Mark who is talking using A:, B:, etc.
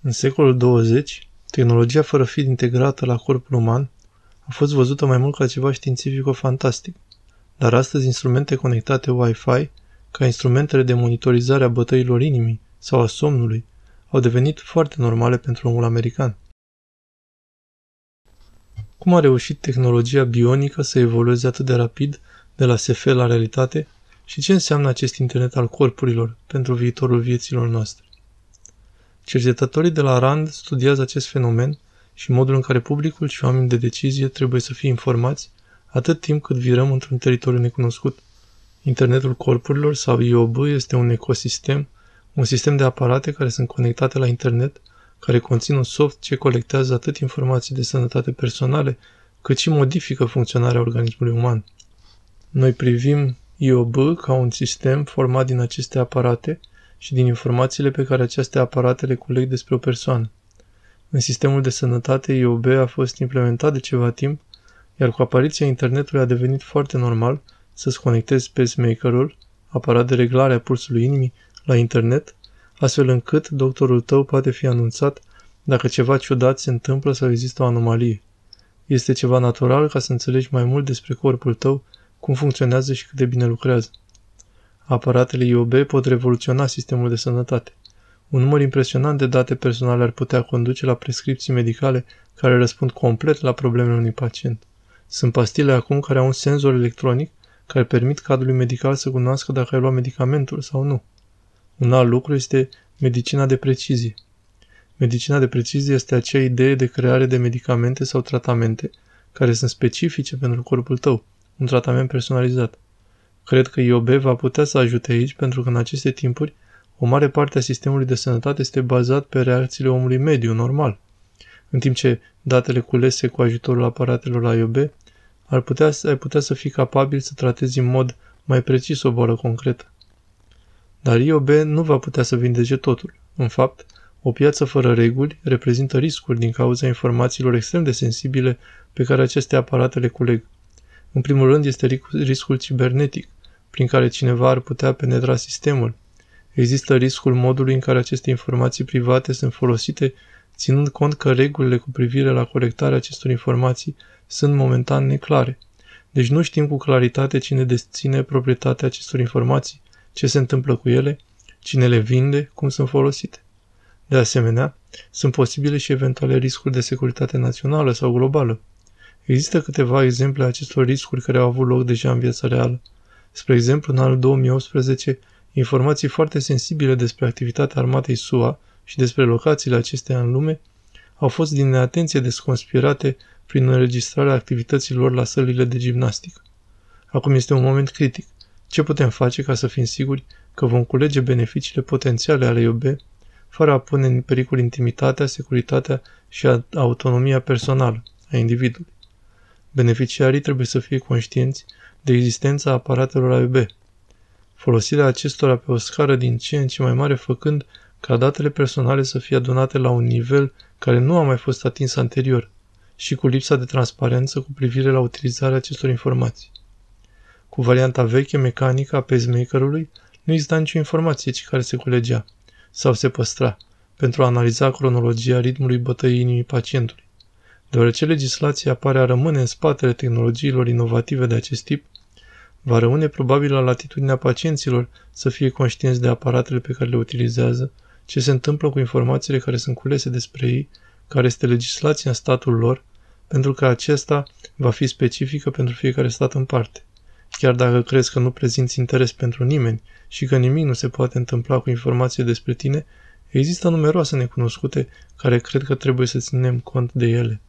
A: În secolul 20, tehnologia fără fir integrată la corpul uman a fost văzută mai mult ca ceva științifico-fantastic, dar astăzi instrumente conectate Wi-Fi, ca instrumentele de monitorizare a bătăilor inimii sau a somnului, au devenit foarte normale pentru omul american. Cum a reușit tehnologia bionică să evolueze atât de rapid de la SF la realitate și ce înseamnă acest internet al corpurilor pentru viitorul vieților noastre? Cercetătorii de la RAND studiază acest fenomen și modul în care publicul și oamenii de decizie trebuie să fie informați atât timp cât virăm într-un teritoriu necunoscut. Internetul corpurilor sau IOB este un ecosistem, un sistem de aparate care sunt conectate la internet, care conțin un soft ce colectează atât informații de sănătate personale, cât și modifică funcționarea organismului uman. Noi privim IOB ca un sistem format din aceste aparate și din informațiile pe care aceste aparate le culeg despre o persoană. În sistemul de sănătate, IOB a fost implementat de ceva timp, iar cu apariția internetului a devenit foarte normal să-ți conectezi pacemaker-ul, aparat de reglare a pulsului inimii, la internet, astfel încât doctorul tău poate fi anunțat dacă ceva ciudat se întâmplă sau există o anomalie. Este ceva natural ca să înțelegi mai mult despre corpul tău, cum funcționează și cât de bine lucrează. Aparatele IOB pot revoluționa sistemul de sănătate. Un număr impresionant de date personale ar putea conduce la prescripții medicale care răspund complet la problemele unui pacient. Sunt pastile acum care au un senzor electronic care permit cadrului medical să cunoască dacă ai luat medicamentul sau nu. Un alt lucru este medicina de precizie. Medicina de precizie este acea idee de creare de medicamente sau tratamente care sunt specifice pentru corpul tău, un tratament personalizat. Cred că IOB va putea să ajute aici pentru că în aceste timpuri o mare parte a sistemului de sănătate este bazat pe reacțiile omului mediu, normal. În timp ce datele culese cu ajutorul aparatelor IOB ar putea, ai putea să fii capabil să tratezi în mod mai precis o boală concretă. Dar IOB nu va putea să vindece totul. În fapt, o piață fără reguli reprezintă riscuri din cauza informațiilor extrem de sensibile pe care aceste aparate le culeg. În primul rând este riscul cibernetic, prin care cineva ar putea penetra sistemul. Există riscul modului în care aceste informații private sunt folosite, ținând cont că regulile cu privire la colectarea acestor informații sunt momentan neclare. Deci nu știm cu claritate cine deține proprietatea acestor informații, ce se întâmplă cu ele, cine le vinde, cum sunt folosite. De asemenea, sunt posibile și eventuale riscuri de securitate națională sau globală. Există câteva exemple a acestor riscuri care au avut loc deja în viața reală. Spre exemplu, în anul 2018, informații foarte sensibile despre activitatea armatei SUA și despre locațiile acesteia în lume au fost din neatenție desconspirate prin înregistrarea activităților la sălile de gimnastică. Acum este un moment critic. Ce putem face ca să fim siguri că vom culege beneficiile potențiale ale IOB fără a pune în pericol intimitatea, securitatea și autonomia personală a individului? Beneficiarii trebuie să fie conștienți de existența aparatelor AUB, folosirea acestora pe o scară din ce în ce mai mare făcând ca datele personale să fie adunate la un nivel care nu a mai fost atins anterior și cu lipsa de transparență cu privire la utilizarea acestor informații. Cu varianta veche mecanică a pacemaker-ului, nu exista nicio informație ci care se culegea sau se păstra pentru a analiza cronologia ritmului bătăii inimii pacientului. Deoarece legislația pare a rămâne în spatele tehnologiilor inovative de acest tip, va rămâne probabil la latitudinea pacienților să fie conștienți de aparatele pe care le utilizează, ce se întâmplă cu informațiile care sunt culese despre ei, care este legislația în statul lor, pentru că acesta va fi specifică pentru fiecare stat în parte. Chiar dacă crezi că nu prezinți interes pentru nimeni și că nimic nu se poate întâmpla cu informații despre tine, există numeroase necunoscute care cred că trebuie să ținem cont de ele.